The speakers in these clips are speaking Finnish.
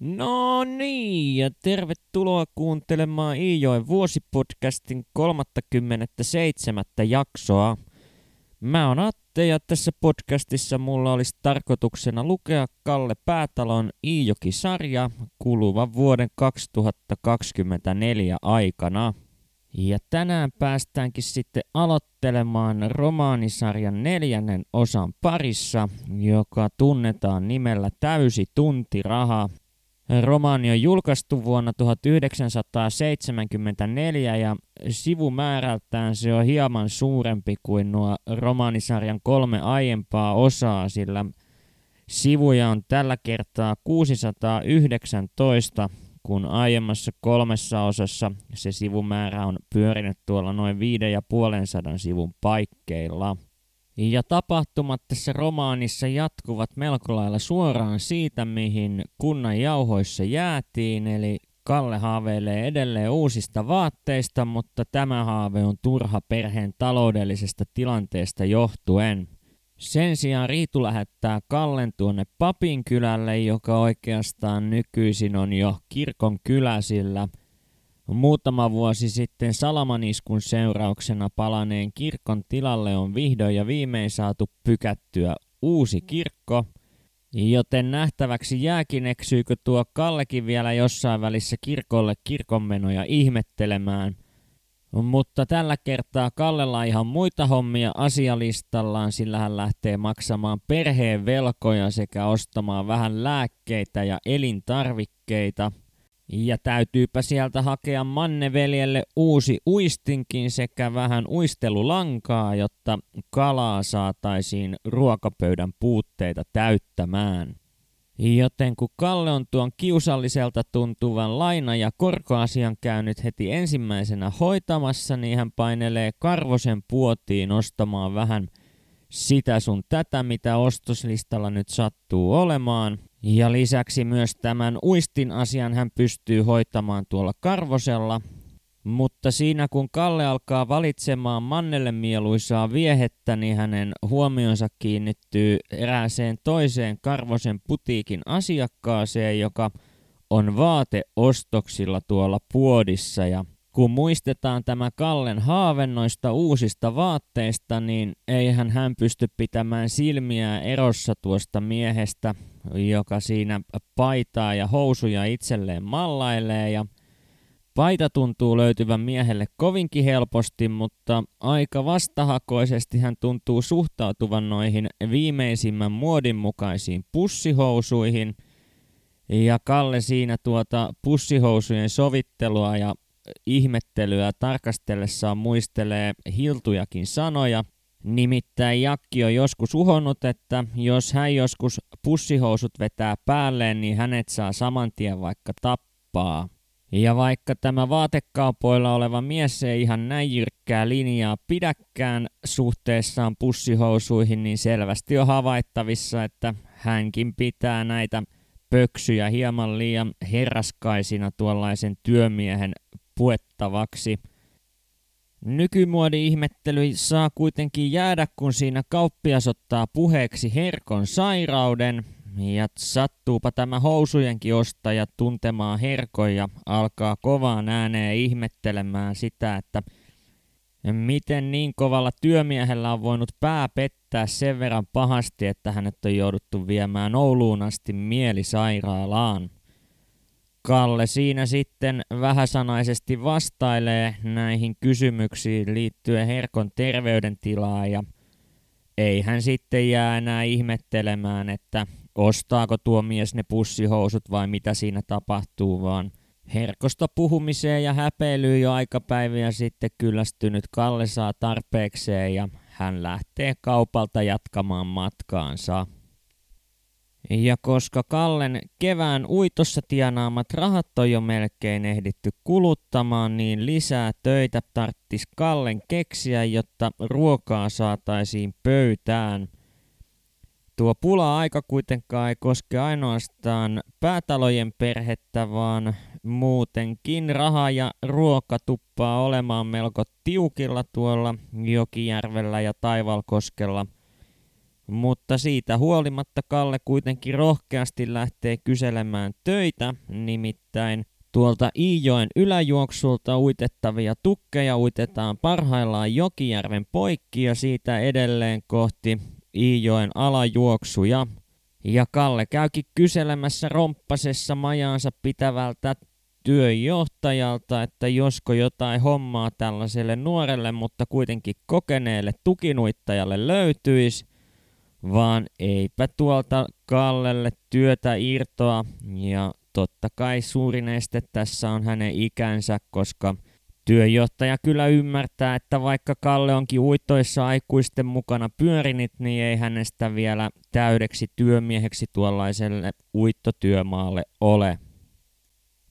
No niin, ja tervetuloa kuuntelemaan Iijoen vuosipodcastin 37. jaksoa. Mä oon Atte ja tässä podcastissa mulla olisi tarkoituksena lukea Kalle Päätalon Iijoki-sarja kuluvan vuoden 2024 aikana. Ja tänään päästäänkin sitten aloittelemaan romaanisarjan neljännen osan parissa, joka tunnetaan nimellä Täysi tuntiraha Romaani on julkaistu vuonna 1974 ja sivumäärältään se on hieman suurempi kuin nuo romaanisarjan kolme aiempaa osaa, sillä sivuja on tällä kertaa 619, kun aiemmassa kolmessa osassa se sivumäärä on pyörinyt tuolla noin 5500 sivun paikkeilla. Ja tapahtumat tässä romaanissa jatkuvat melko lailla suoraan siitä, mihin kunnan jauhoissa jäätiin, eli Kalle haaveilee edelleen uusista vaatteista, mutta tämä haave on turha perheen taloudellisesta tilanteesta johtuen. Sen sijaan Riitu lähettää Kallen tuonne Papin kylälle, joka oikeastaan nykyisin on jo kirkon kylä, sillä – Muutama vuosi sitten Salamaniskun seurauksena palaneen kirkon tilalle on vihdoin ja viimein saatu pykättyä uusi kirkko, joten nähtäväksi jääkin eksyykö tuo Kallekin vielä jossain välissä kirkolle kirkonmenoja ihmettelemään. Mutta tällä kertaa Kallella ihan muita hommia asialistallaan, sillä hän lähtee maksamaan perheen velkoja sekä ostamaan vähän lääkkeitä ja elintarvikkeita – ja täytyypä sieltä hakea Manneveljelle uusi uistinkin sekä vähän uistelulankaa, jotta kalaa saataisiin ruokapöydän puutteita täyttämään. Joten kun Kalle on tuon kiusalliselta tuntuvan laina- ja korkoasian käynyt heti ensimmäisenä hoitamassa, niin hän painelee Karvosen puotiin ostamaan vähän sitä sun tätä, mitä ostoslistalla nyt sattuu olemaan – ja lisäksi myös tämän uistin asian hän pystyy hoitamaan tuolla karvosella. Mutta siinä kun Kalle alkaa valitsemaan Mannelle mieluisaa viehettä, niin hänen huomionsa kiinnittyy erääseen toiseen Karvosen putiikin asiakkaaseen, joka on vaateostoksilla tuolla puodissa. Ja kun muistetaan tämä Kallen haave noista uusista vaatteista, niin eihän hän pysty pitämään silmiä erossa tuosta miehestä, joka siinä paitaa ja housuja itselleen mallailee ja Paita tuntuu löytyvän miehelle kovinkin helposti, mutta aika vastahakoisesti hän tuntuu suhtautuvan noihin viimeisimmän muodin mukaisiin pussihousuihin. Ja Kalle siinä tuota pussihousujen sovittelua ja ihmettelyä tarkastellessaan muistelee hiltujakin sanoja – Nimittäin Jakki on joskus uhonnut, että jos hän joskus pussihousut vetää päälleen, niin hänet saa saman tien vaikka tappaa. Ja vaikka tämä vaatekaupoilla oleva mies ei ihan näin jyrkkää linjaa pidäkään suhteessaan pussihousuihin, niin selvästi on havaittavissa, että hänkin pitää näitä pöksyjä hieman liian herraskaisina tuollaisen työmiehen puettavaksi – Nykymuodi-ihmettely saa kuitenkin jäädä, kun siinä kauppias ottaa puheeksi herkon sairauden, ja sattuupa tämä housujenkin ostaja tuntemaan herkon ja alkaa kovaan ääneen ihmettelemään sitä, että miten niin kovalla työmiehellä on voinut pää pettää sen verran pahasti, että hänet on jouduttu viemään Ouluun asti mielisairaalaan. Kalle siinä sitten vähäsanaisesti vastailee näihin kysymyksiin liittyen Herkon terveydentilaa ja ei hän sitten jää enää ihmettelemään, että ostaako tuo mies ne pussihousut vai mitä siinä tapahtuu, vaan Herkosta puhumiseen ja häpeilyyn jo aikapäiviä sitten kyllästynyt Kalle saa tarpeekseen ja hän lähtee kaupalta jatkamaan matkaansa. Ja koska Kallen kevään uitossa tienaamat rahat on jo melkein ehditty kuluttamaan, niin lisää töitä tarttis Kallen keksiä, jotta ruokaa saataisiin pöytään. Tuo pula-aika kuitenkaan ei koske ainoastaan päätalojen perhettä, vaan muutenkin raha ja ruoka tuppaa olemaan melko tiukilla tuolla Jokijärvellä ja Taivalkoskella – Mutta siitä huolimatta Kalle kuitenkin rohkeasti lähtee kyselemään töitä, nimittäin Tuolta Iijoen yläjuoksulta uitettavia tukkeja uitetaan parhaillaan Jokijärven poikki ja siitä edelleen kohti Iijoen alajuoksuja. Ja Kalle käykin kyselemässä romppasessa majaansa pitävältä työjohtajalta, että josko jotain hommaa tällaiselle nuorelle, mutta kuitenkin kokeneelle tukinuittajalle löytyisi, vaan eipä tuolta Kallelle työtä irtoa ja totta kai suurin este tässä on hänen ikänsä, koska työjohtaja kyllä ymmärtää, että vaikka Kalle onkin uitoissa aikuisten mukana pyörinit, niin ei hänestä vielä täydeksi työmieheksi tuollaiselle uittotyömaalle ole.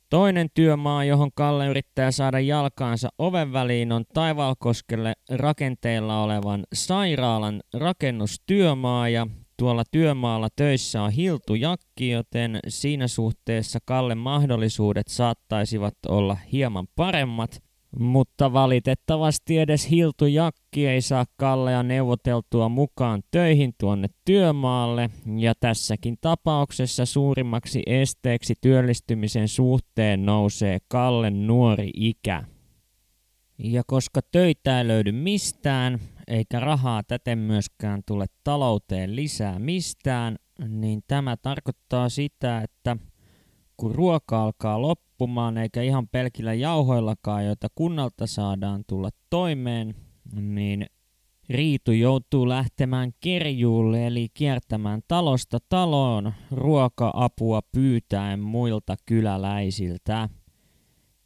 Toinen työmaa, johon Kalle yrittää saada jalkaansa oven väliin, on Taivalkoskelle rakenteilla olevan sairaalan rakennustyömaa ja tuolla työmaalla töissä on Hiltu Jakki, joten siinä suhteessa Kalle mahdollisuudet saattaisivat olla hieman paremmat. Mutta valitettavasti edes Hiltu Jakki ei saa Kallea neuvoteltua mukaan töihin tuonne työmaalle, ja tässäkin tapauksessa suurimmaksi esteeksi työllistymisen suhteen nousee Kallen nuori ikä. Ja koska töitä ei löydy mistään, eikä rahaa täten myöskään tule talouteen lisää mistään, niin tämä tarkoittaa sitä, että kun ruoka alkaa loppumaan, eikä ihan pelkillä jauhoillakaan, joita kunnalta saadaan tulla toimeen, niin Riitu joutuu lähtemään kerjuulle eli kiertämään talosta taloon ruoka-apua pyytäen muilta kyläläisiltä.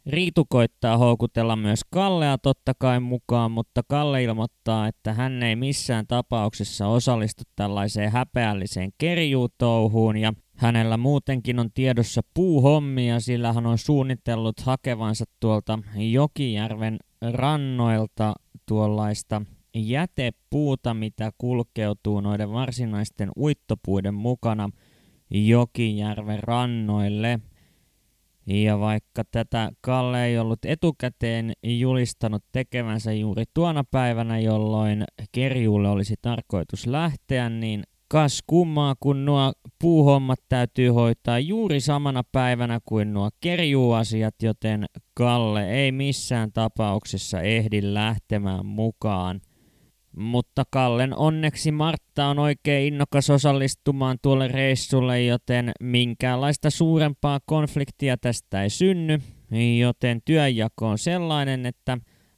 Riitu koittaa houkutella myös Kallea totta kai mukaan, mutta Kalle ilmoittaa, että hän ei missään tapauksessa osallistu tällaiseen häpeälliseen kerjuutouhuun ja hänellä muutenkin on tiedossa puuhommia, sillä hän on suunnitellut hakevansa tuolta Jokijärven rannoilta tuollaista jätepuuta, mitä kulkeutuu noiden varsinaisten uittopuiden mukana Jokijärven rannoille – ja vaikka tätä Kalle ei ollut etukäteen julistanut tekevänsä juuri tuona päivänä, jolloin kerjuulle olisi tarkoitus lähteä, niin kas kummaa, kun nuo puuhommat täytyy hoitaa juuri samana päivänä kuin nuo kerjuuasiat, joten Kalle ei missään tapauksessa ehdi lähtemään mukaan. Mutta Kallen onneksi Martta on oikein innokas osallistumaan tuolle reissulle, joten minkäänlaista suurempaa konfliktia tästä ei synny. Joten työnjako on sellainen, että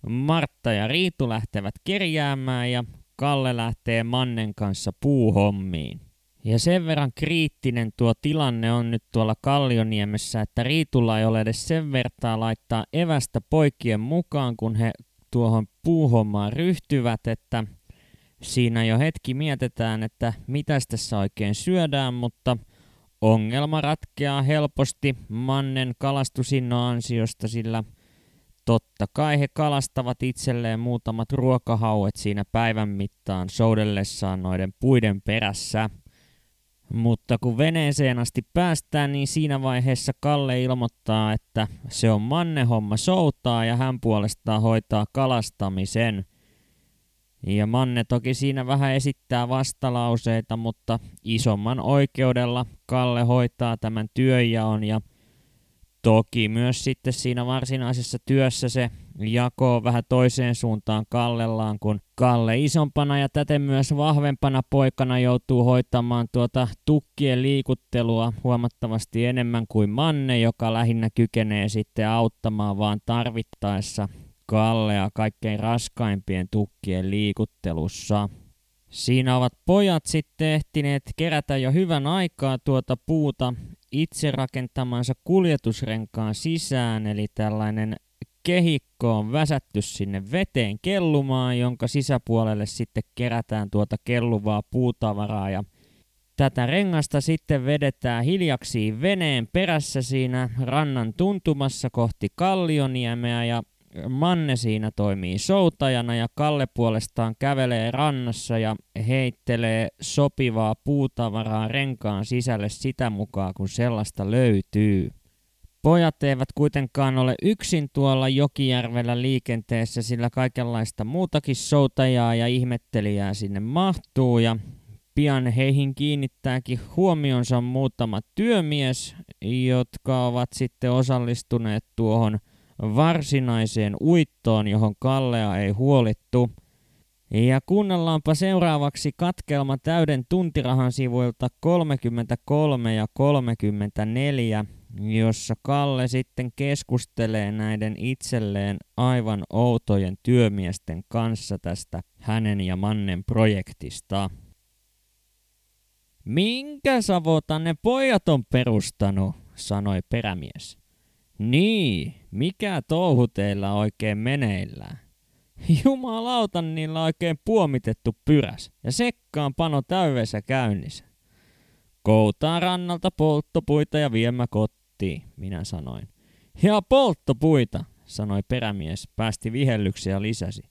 Martta ja Riitu lähtevät kerjäämään ja Kalle lähtee Mannen kanssa puuhommiin. Ja sen verran kriittinen tuo tilanne on nyt tuolla Kallioniemessä, että Riitulla ei ole edes sen vertaa laittaa evästä poikien mukaan, kun he tuohon puuhommaan ryhtyvät, että siinä jo hetki mietitään, että mitä tässä oikein syödään, mutta ongelma ratkeaa helposti mannen kalastusinnon ansiosta, sillä totta kai he kalastavat itselleen muutamat ruokahauet siinä päivän mittaan soudellessaan noiden puiden perässä – mutta kun veneeseen asti päästään, niin siinä vaiheessa Kalle ilmoittaa, että se on Manne-homma soutaa ja hän puolestaan hoitaa kalastamisen. Ja Manne toki siinä vähän esittää vastalauseita, mutta isomman oikeudella Kalle hoitaa tämän työnjaon ja toki myös sitten siinä varsinaisessa työssä se jakoo vähän toiseen suuntaan Kallellaan, kun Kalle isompana ja täten myös vahvempana poikana joutuu hoitamaan tuota tukkien liikuttelua huomattavasti enemmän kuin Manne, joka lähinnä kykenee sitten auttamaan vaan tarvittaessa Kallea kaikkein raskaimpien tukkien liikuttelussa. Siinä ovat pojat sitten ehtineet kerätä jo hyvän aikaa tuota puuta itse rakentamansa kuljetusrenkaan sisään, eli tällainen kehikko on väsätty sinne veteen kellumaan, jonka sisäpuolelle sitten kerätään tuota kelluvaa puutavaraa ja Tätä rengasta sitten vedetään hiljaksi veneen perässä siinä rannan tuntumassa kohti Kallioniemeä ja Manne siinä toimii soutajana ja Kalle puolestaan kävelee rannassa ja heittelee sopivaa puutavaraa renkaan sisälle sitä mukaan, kun sellaista löytyy. Pojat eivät kuitenkaan ole yksin tuolla Jokijärvellä liikenteessä, sillä kaikenlaista muutakin soutajaa ja ihmettelijää sinne mahtuu ja Pian heihin kiinnittääkin huomionsa muutama työmies, jotka ovat sitten osallistuneet tuohon varsinaiseen uittoon, johon Kallea ei huolittu. Ja kuunnellaanpa seuraavaksi katkelma täyden tuntirahan sivuilta 33 ja 34, jossa Kalle sitten keskustelee näiden itselleen aivan outojen työmiesten kanssa tästä hänen ja Mannen projektista. Minkä savotan ne pojat on perustanut, sanoi perämies. Niin, mikä touhu teillä oikein meneillään? Jumalauta, niillä on oikein puomitettu pyräs ja sekkaan pano täyveessä käynnissä. Koutaa rannalta polttopuita ja viemä kotiin, minä sanoin. Ja polttopuita, sanoi perämies, päästi vihellyksiä ja lisäsi.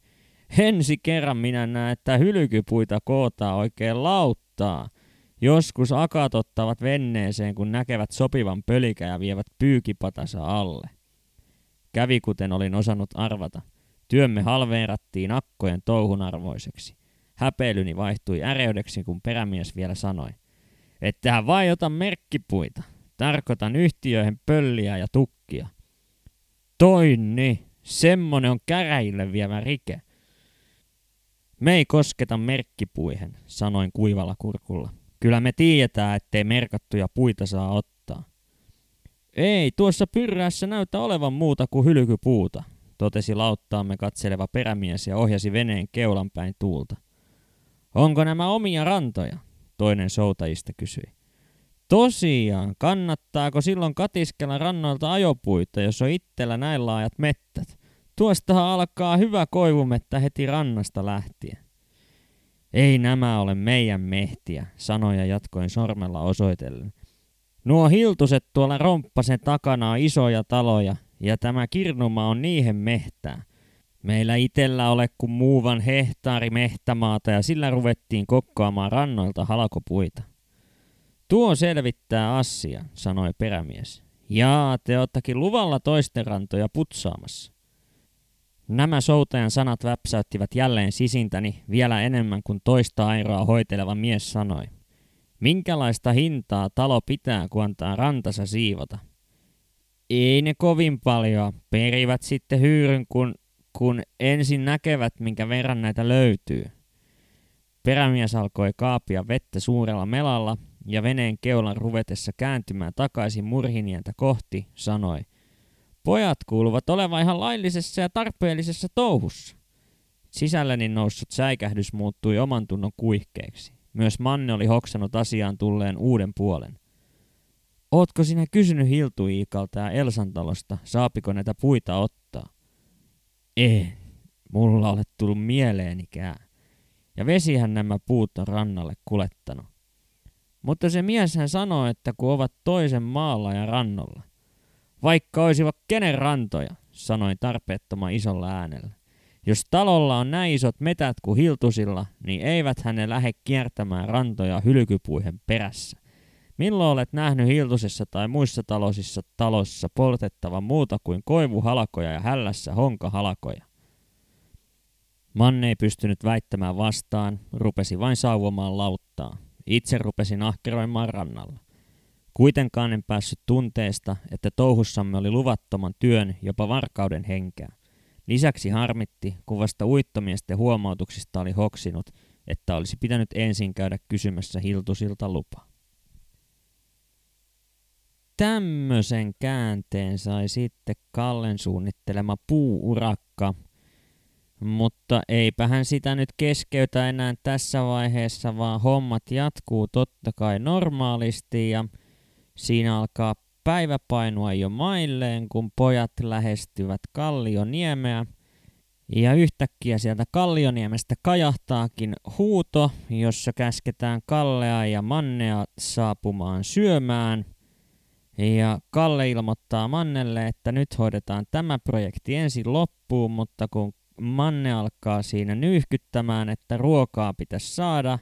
Ensi kerran minä näen, että hylkypuita kootaan oikein lauttaa – Joskus akat ottavat venneeseen, kun näkevät sopivan pölikä ja vievät pyykipatansa alle. Kävi kuten olin osannut arvata. Työmme halveerattiin akkojen touhun arvoiseksi. Häpeilyni vaihtui äreydeksi, kun perämies vielä sanoi. Ettehän vai ota merkkipuita. Tarkoitan yhtiöihin pölliä ja tukkia. Toinni, semmonen on käräjille vievä rike. Me ei kosketa merkkipuihin, sanoin kuivalla kurkulla. Kyllä me tiedetään, ettei merkattuja puita saa ottaa. Ei, tuossa pyrrässä näytä olevan muuta kuin hylkypuuta, totesi lauttaamme katseleva perämies ja ohjasi veneen keulan päin tuulta. Onko nämä omia rantoja? Toinen soutajista kysyi. Tosiaan, kannattaako silloin katiskella rannoilta ajopuita, jos on itsellä näin laajat mettät? Tuostahan alkaa hyvä koivumettä heti rannasta lähtien. Ei nämä ole meidän mehtiä, sanoi ja jatkoin sormella osoitellen. Nuo hiltuset tuolla romppasen takana on isoja taloja, ja tämä kirnuma on niihin mehtää. Meillä itellä ole kuin muuvan hehtaari mehtämaata ja sillä ruvettiin kokkoamaan rannoilta halakopuita. Tuo selvittää asia, sanoi perämies. Jaa, te ottakin luvalla toisten rantoja putsaamassa. Nämä soutajan sanat väpsäyttivät jälleen sisintäni vielä enemmän kuin toista airoa hoiteleva mies sanoi. Minkälaista hintaa talo pitää, kun antaa rantansa siivota? Ei ne kovin paljon. Perivät sitten hyyryn, kun, kun ensin näkevät, minkä verran näitä löytyy. Perämies alkoi kaapia vettä suurella melalla ja veneen keulan ruvetessa kääntymään takaisin murhinientä kohti, sanoi – Pojat kuuluvat olevan ihan laillisessa ja tarpeellisessa touhussa. Sisälläni noussut säikähdys muuttui oman tunnon kuihkeeksi. Myös Manne oli hoksannut asiaan tulleen uuden puolen. Ootko sinä kysynyt Hiltuiikalta ja Elsantalosta, saapiko näitä puita ottaa? En, mulla ole tullut mieleenikään. Ja vesihän nämä puut on rannalle kulettanut. Mutta se mieshän sanoi, että kun ovat toisen maalla ja rannolla, vaikka olisivat kenen rantoja, sanoin tarpeettoman isolla äänellä. Jos talolla on näin isot metät kuin Hiltusilla, niin eivät häne lähde kiertämään rantoja hylkypuihen perässä. Milloin olet nähnyt Hiltusessa tai muissa talosissa talossa poltettavan muuta kuin koivuhalakoja ja hällässä honkahalakoja? Manne ei pystynyt väittämään vastaan, rupesi vain sauvomaan lauttaa. Itse rupesin ahkeroimaan rannalla. Kuitenkaan en päässyt tunteesta, että touhussamme oli luvattoman työn, jopa varkauden henkeä. Lisäksi harmitti, kun vasta uittomiesten huomautuksista oli hoksinut, että olisi pitänyt ensin käydä kysymässä Hiltusilta lupa. Tämmöisen käänteen sai sitten Kallen suunnittelema puuurakka, mutta eipä hän sitä nyt keskeytä enää tässä vaiheessa, vaan hommat jatkuu totta kai normaalisti ja – Siinä alkaa päivä painua jo mailleen, kun pojat lähestyvät Kallioniemeä. Ja yhtäkkiä sieltä Kallioniemestä kajahtaakin huuto, jossa käsketään Kallea ja Mannea saapumaan syömään. Ja Kalle ilmoittaa Mannelle, että nyt hoidetaan tämä projekti ensin loppuun, mutta kun Manne alkaa siinä nyyhkyttämään, että ruokaa pitäisi saada,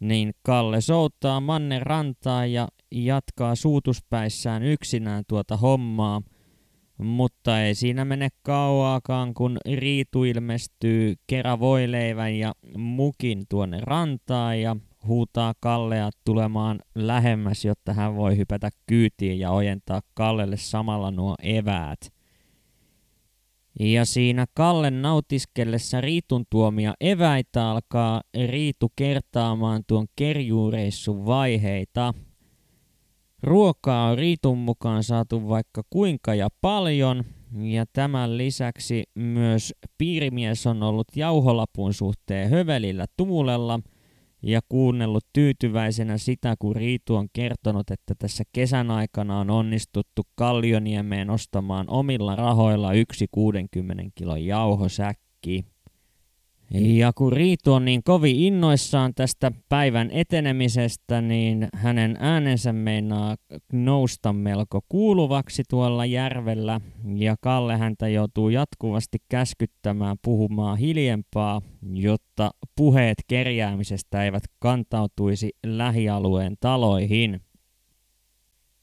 niin Kalle souttaa Mannen rantaa ja jatkaa suutuspäissään yksinään tuota hommaa, mutta ei siinä mene kauaakaan, kun Riitu ilmestyy kerran voileivän ja mukin tuonne rantaan ja huutaa Kallea tulemaan lähemmäs, jotta hän voi hypätä kyytiin ja ojentaa Kallelle samalla nuo eväät. Ja siinä Kallen nautiskellessa Riitun tuomia eväitä alkaa Riitu kertaamaan tuon kerjuureissun vaiheita. Ruokaa on Riitun mukaan saatu vaikka kuinka ja paljon, ja tämän lisäksi myös piirimies on ollut jauholapun suhteen hövelillä tuulella – ja kuunnellut tyytyväisenä sitä, kun Riitu on kertonut, että tässä kesän aikana on onnistuttu Kallioniemeen ostamaan omilla rahoilla yksi 60 kilon jauhosäkki. Ja kun Riitu on niin kovin innoissaan tästä päivän etenemisestä, niin hänen äänensä meinaa nousta melko kuuluvaksi tuolla järvellä, ja Kalle häntä joutuu jatkuvasti käskyttämään puhumaan hiljempaa, jotta puheet kerjäämisestä eivät kantautuisi lähialueen taloihin.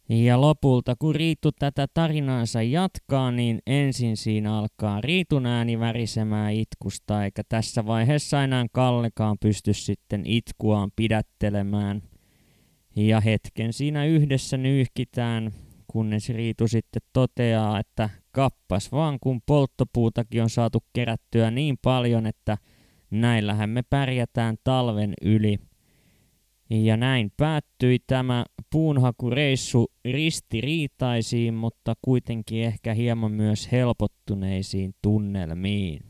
Ja lopulta, kun Riitu tätä tarinaansa jatkaa, niin ensin siinä alkaa Riitun ääni värisemään itkusta, eikä tässä vaiheessa enää Kallekaan pysty sitten itkuaan pidättelemään. Ja hetken siinä yhdessä nyyhkitään, kunnes Riitu sitten toteaa, että kappas vaan kun polttopuutakin on saatu kerättyä niin paljon, että näillähän me pärjätään talven yli – ja näin päättyi tämä puunhakureissu ristiriitaisiin, mutta kuitenkin ehkä hieman myös helpottuneisiin tunnelmiin.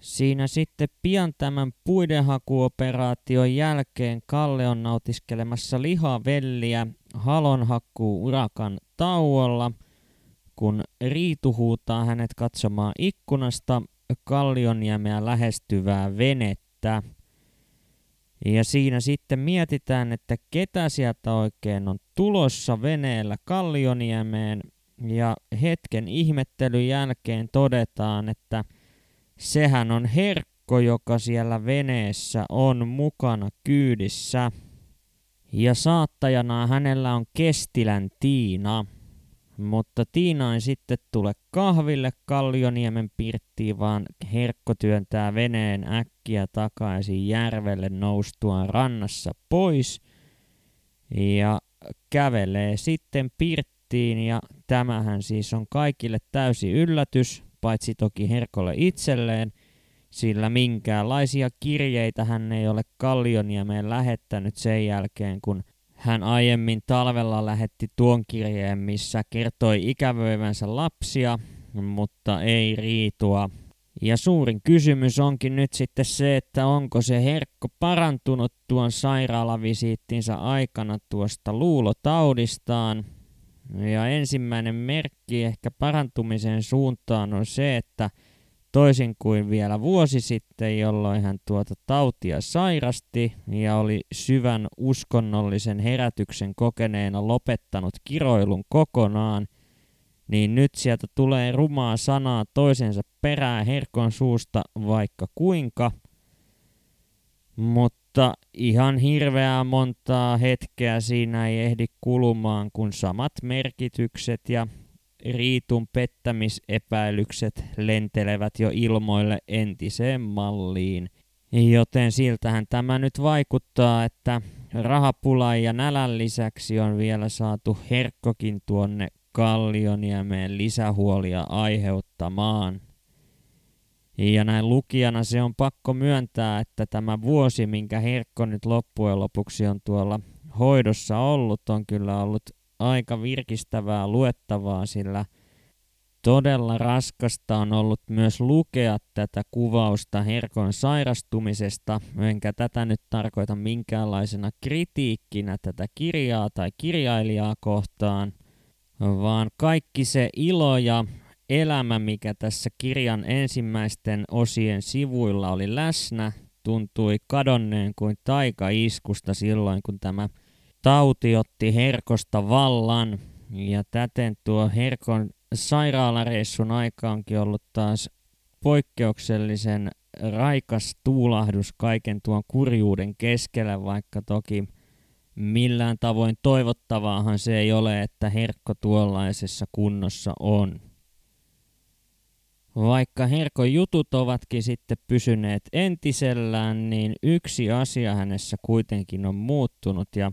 Siinä sitten pian tämän puidenhakuoperaation jälkeen Kalle on nautiskelemassa lihavelliä halonhakkuu urakan tauolla, kun Riitu huutaa hänet katsomaan ikkunasta Kallionniemeä lähestyvää venettä – ja siinä sitten mietitään, että ketä sieltä oikein on tulossa veneellä Kallioniemeen. Ja hetken ihmettelyn jälkeen todetaan, että sehän on Herkko, joka siellä veneessä on mukana kyydissä. Ja saattajana hänellä on Kestilän Tiina. Mutta Tiina ei sitten tule kahville Kallioniemen pirttiin, vaan Herkko työntää veneen äkkiä takaisin järvelle noustua rannassa pois ja kävelee sitten pirttiin. Ja tämähän siis on kaikille täysi yllätys, paitsi toki Herkolle itselleen, sillä minkäänlaisia kirjeitä hän ei ole Kallioniemeen lähettänyt sen jälkeen, kun hän aiemmin talvella lähetti tuon kirjeen, missä kertoi ikävöivänsä lapsia, mutta ei riitua. Ja suurin kysymys onkin nyt sitten se, että onko se herkko parantunut tuon sairaalavisiittinsä aikana tuosta luulotaudistaan. Ja ensimmäinen merkki ehkä parantumisen suuntaan on se, että Toisin kuin vielä vuosi sitten, jolloin hän tuota tautia sairasti ja oli syvän uskonnollisen herätyksen kokeneena lopettanut kiroilun kokonaan, niin nyt sieltä tulee rumaa sanaa toisensa perään herkon suusta vaikka kuinka. Mutta ihan hirveää montaa hetkeä siinä ei ehdi kulumaan, kun samat merkitykset ja Riitun pettämisepäilykset lentelevät jo ilmoille entiseen malliin. Joten siltähän tämä nyt vaikuttaa, että rahapulan ja nälän lisäksi on vielä saatu herkkokin tuonne Kallioniemeen lisähuolia aiheuttamaan. Ja näin lukijana se on pakko myöntää, että tämä vuosi, minkä Herkko nyt loppujen lopuksi on tuolla hoidossa ollut, on kyllä ollut aika virkistävää luettavaa, sillä todella raskasta on ollut myös lukea tätä kuvausta Herkon sairastumisesta, enkä tätä nyt tarkoita minkäänlaisena kritiikkinä tätä kirjaa tai kirjailijaa kohtaan, vaan kaikki se ilo ja elämä, mikä tässä kirjan ensimmäisten osien sivuilla oli läsnä, tuntui kadonneen kuin taikaiskusta silloin, kun tämä tauti otti Herkosta vallan ja täten tuo Herkon sairaalareissun aika onkin ollut taas poikkeuksellisen raikas tuulahdus kaiken tuon kurjuuden keskellä, vaikka toki millään tavoin toivottavaahan se ei ole, että Herkko tuollaisessa kunnossa on. Vaikka Herkon jutut ovatkin sitten pysyneet entisellään, niin yksi asia hänessä kuitenkin on muuttunut ja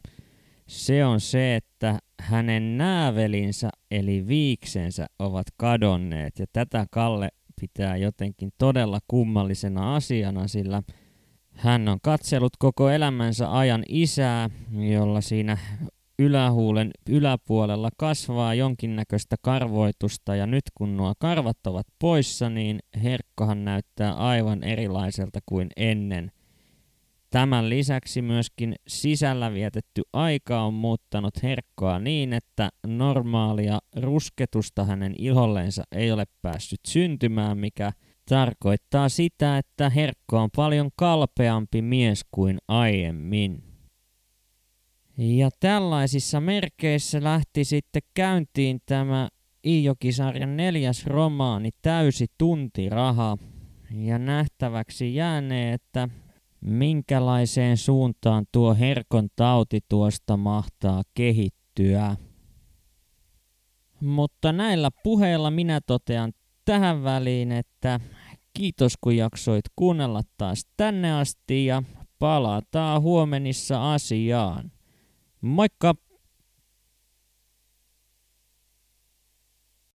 se on se, että hänen näävelinsä eli viiksensä ovat kadonneet ja tätä Kalle pitää jotenkin todella kummallisena asiana, sillä hän on katsellut koko elämänsä ajan isää, jolla siinä ylähuulen yläpuolella kasvaa jonkinnäköistä karvoitusta ja nyt kun nuo karvat ovat poissa, niin herkkohan näyttää aivan erilaiselta kuin ennen. Tämän lisäksi myöskin sisällä vietetty aika on muuttanut herkkoa niin, että normaalia rusketusta hänen iholleensa ei ole päässyt syntymään, mikä tarkoittaa sitä, että herkko on paljon kalpeampi mies kuin aiemmin. Ja tällaisissa merkeissä lähti sitten käyntiin tämä Iijokisarjan neljäs romaani Täysi tuntiraha. Ja nähtäväksi jäänee, että minkälaiseen suuntaan tuo herkon tauti tuosta mahtaa kehittyä. Mutta näillä puheilla minä totean tähän väliin, että kiitos kun jaksoit kuunnella taas tänne asti ja palataan huomenissa asiaan. Moikka!